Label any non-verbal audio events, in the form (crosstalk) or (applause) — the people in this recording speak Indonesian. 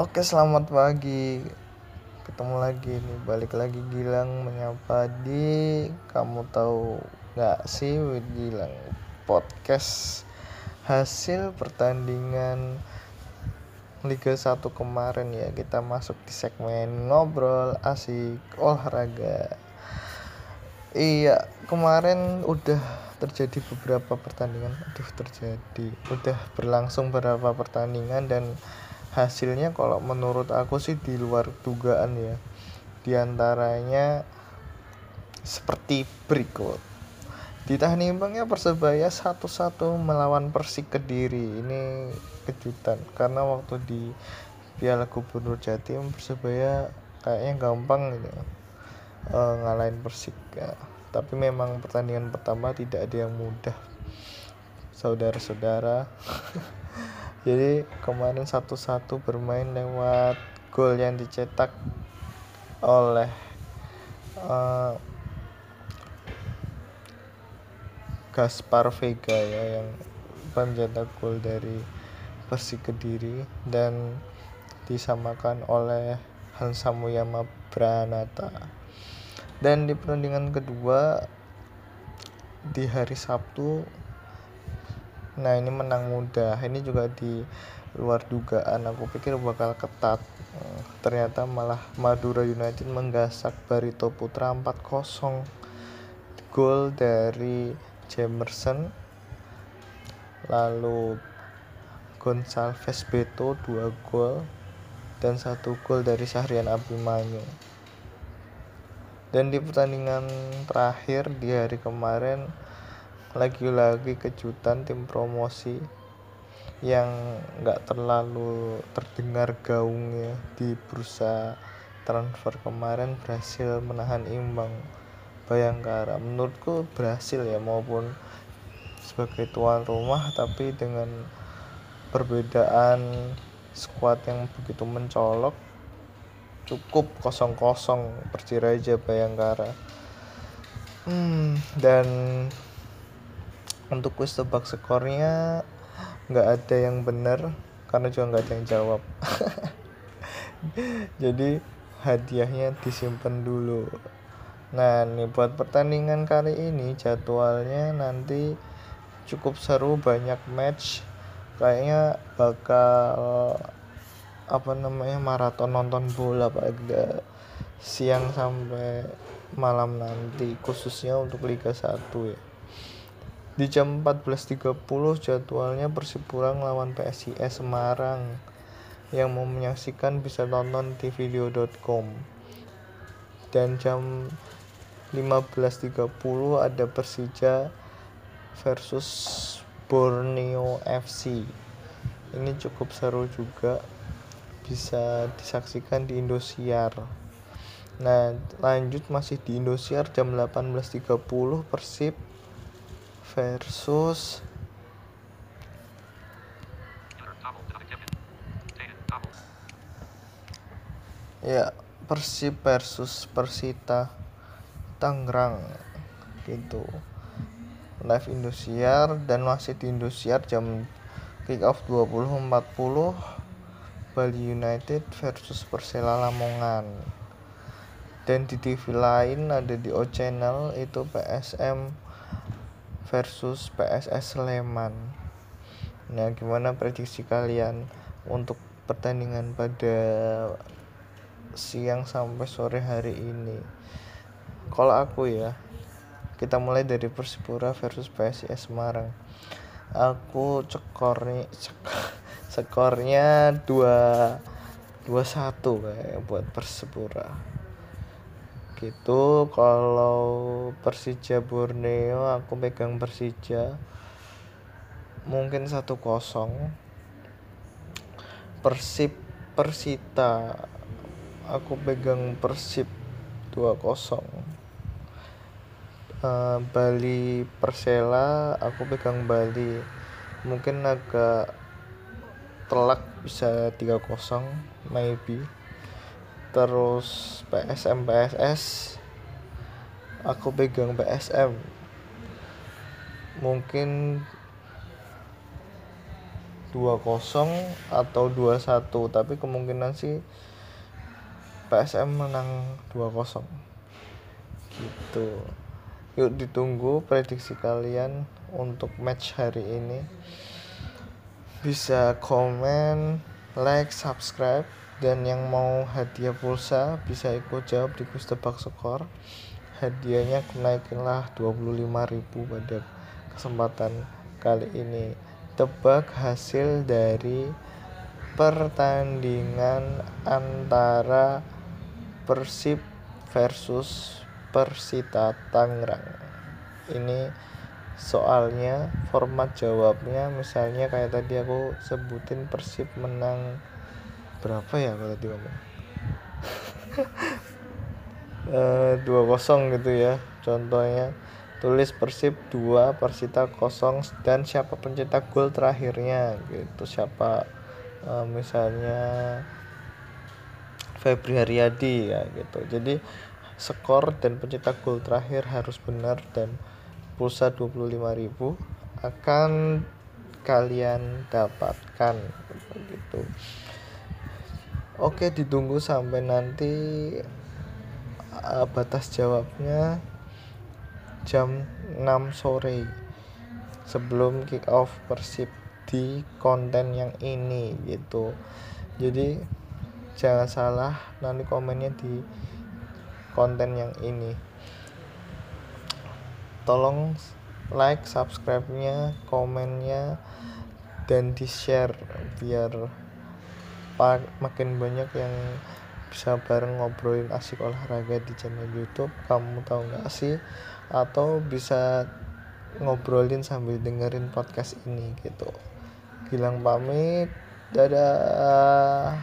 Oke selamat pagi. Ketemu lagi nih Balik lagi Gilang menyapa di Kamu tahu gak sih Gilang Podcast. Hasil pertandingan Liga 1 kemarin ya Kita masuk di segmen ngobrol asik olahraga. Iya kemarin udah terjadi beberapa pertandingan. Aduh terjadi. Udah berlangsung beberapa pertandingan dan hasilnya kalau menurut aku sih di luar dugaan ya. Di antaranya seperti berikut. Ditahan imbangnya persebaya satu-satu melawan persik kediri. Ini kejutan karena waktu di piala gubernur jatim persebaya kayaknya gampang gitu e, ngalahin persik ya. tapi memang pertandingan pertama tidak ada yang mudah. Saudara-saudara (laughs) jadi kemarin satu-satu bermain lewat gol yang dicetak oleh uh, Gaspar Vega ya yang pencetak gol dari Persik Kediri dan disamakan oleh Hansa Muyama Branata dan di pertandingan kedua di hari Sabtu nah ini menang mudah. Ini juga di luar dugaan. Aku pikir bakal ketat. Eh, ternyata malah Madura United menggasak Barito Putra 4-0 gol dari Jamerson lalu Gonçalves Beto 2 gol. Dan satu gol dari Syahrian Abimanyu. Dan di pertandingan terakhir di hari kemarin lagi-lagi kejutan tim promosi yang nggak terlalu terdengar gaungnya di bursa transfer kemarin berhasil menahan imbang. Bayangkara menurutku berhasil ya maupun sebagai tuan rumah tapi dengan perbedaan skuad yang begitu mencolok cukup kosong-kosong Persiraja Bayangkara. Hmm, dan untuk kuis tebak skornya nggak ada yang benar karena juga nggak ada yang jawab. (laughs) Jadi hadiahnya disimpan dulu. Nah nih buat pertandingan kali ini jadwalnya nanti cukup seru banyak match. Kayaknya bakal apa namanya maraton nonton bola pada siang sampai malam nanti khususnya untuk Liga 1 ya di jam 14.30 jadwalnya Persipura lawan PSIS Semarang. Yang mau menyaksikan bisa tonton di. Dan jam 15.30 ada Persija versus Borneo FC. Ini cukup seru juga. Bisa disaksikan di Indosiar. Nah, lanjut masih di Indosiar jam 18.30 Persib versus ya Persib versus Persita Tangerang gitu. Live Indosiar dan masih di Indosiar jam kick off 20.40 Bali United versus Persela Lamongan. Dan di TV lain ada di O Channel itu PSM versus PSS Sleman. Nah, gimana prediksi kalian untuk pertandingan pada siang sampai sore hari ini? Kalau aku ya, kita mulai dari Persipura versus PSIS Semarang. Aku cekornya cek, skornya 2 21 kayak buat Persipura gitu kalau Persija Borneo aku pegang Persija mungkin satu kosong. Persib Persita aku pegang Persib dua kosong. Uh, Bali Persela aku pegang Bali. Mungkin agak telak bisa tiga kosong maybe terus PSM PSS aku pegang PSM 2-0 atau 2-1 tapi kemungkinan sih PSM menang 2-0 gitu. Yuk ditunggu prediksi kalian untuk match hari ini. Bisa komen like subscribe dan yang mau hadiah pulsa bisa ikut jawab di Gus Tebak Skor hadiahnya kenaikinlah 25.000 pada kesempatan kali ini. Tebak hasil dari pertandingan antara Persib versus Persita Tangerang. Ini soalnya format jawabnya misalnya kayak tadi aku sebutin Persib menang berapa ya kalau tadi ngomong (laughs) eh, dua kosong gitu ya contohnya. Tulis Persib 2 Persita kosong dan siapa pencetak gol terakhirnya? Gitu siapa uh, misalnya Febri Haryadi ya gitu. Jadi skor dan pencetak gol terakhir harus benar dan pulsa 25.000 akan kalian dapatkan gitu. Oke, ditunggu sampai nanti uh, batas jawabnya jam 6 sore sebelum kick off Persib di konten yang ini gitu. Jadi jangan salah nanti komennya di konten yang ini tolong like subscribe-nya komennya dan di share biar makin banyak yang bisa bareng ngobrolin asik olahraga di channel YouTube? Kamu tahu nggak sih? Atau bisa ngobrolin sambil dengerin podcast ini gitu. Bilang pamit. Dadah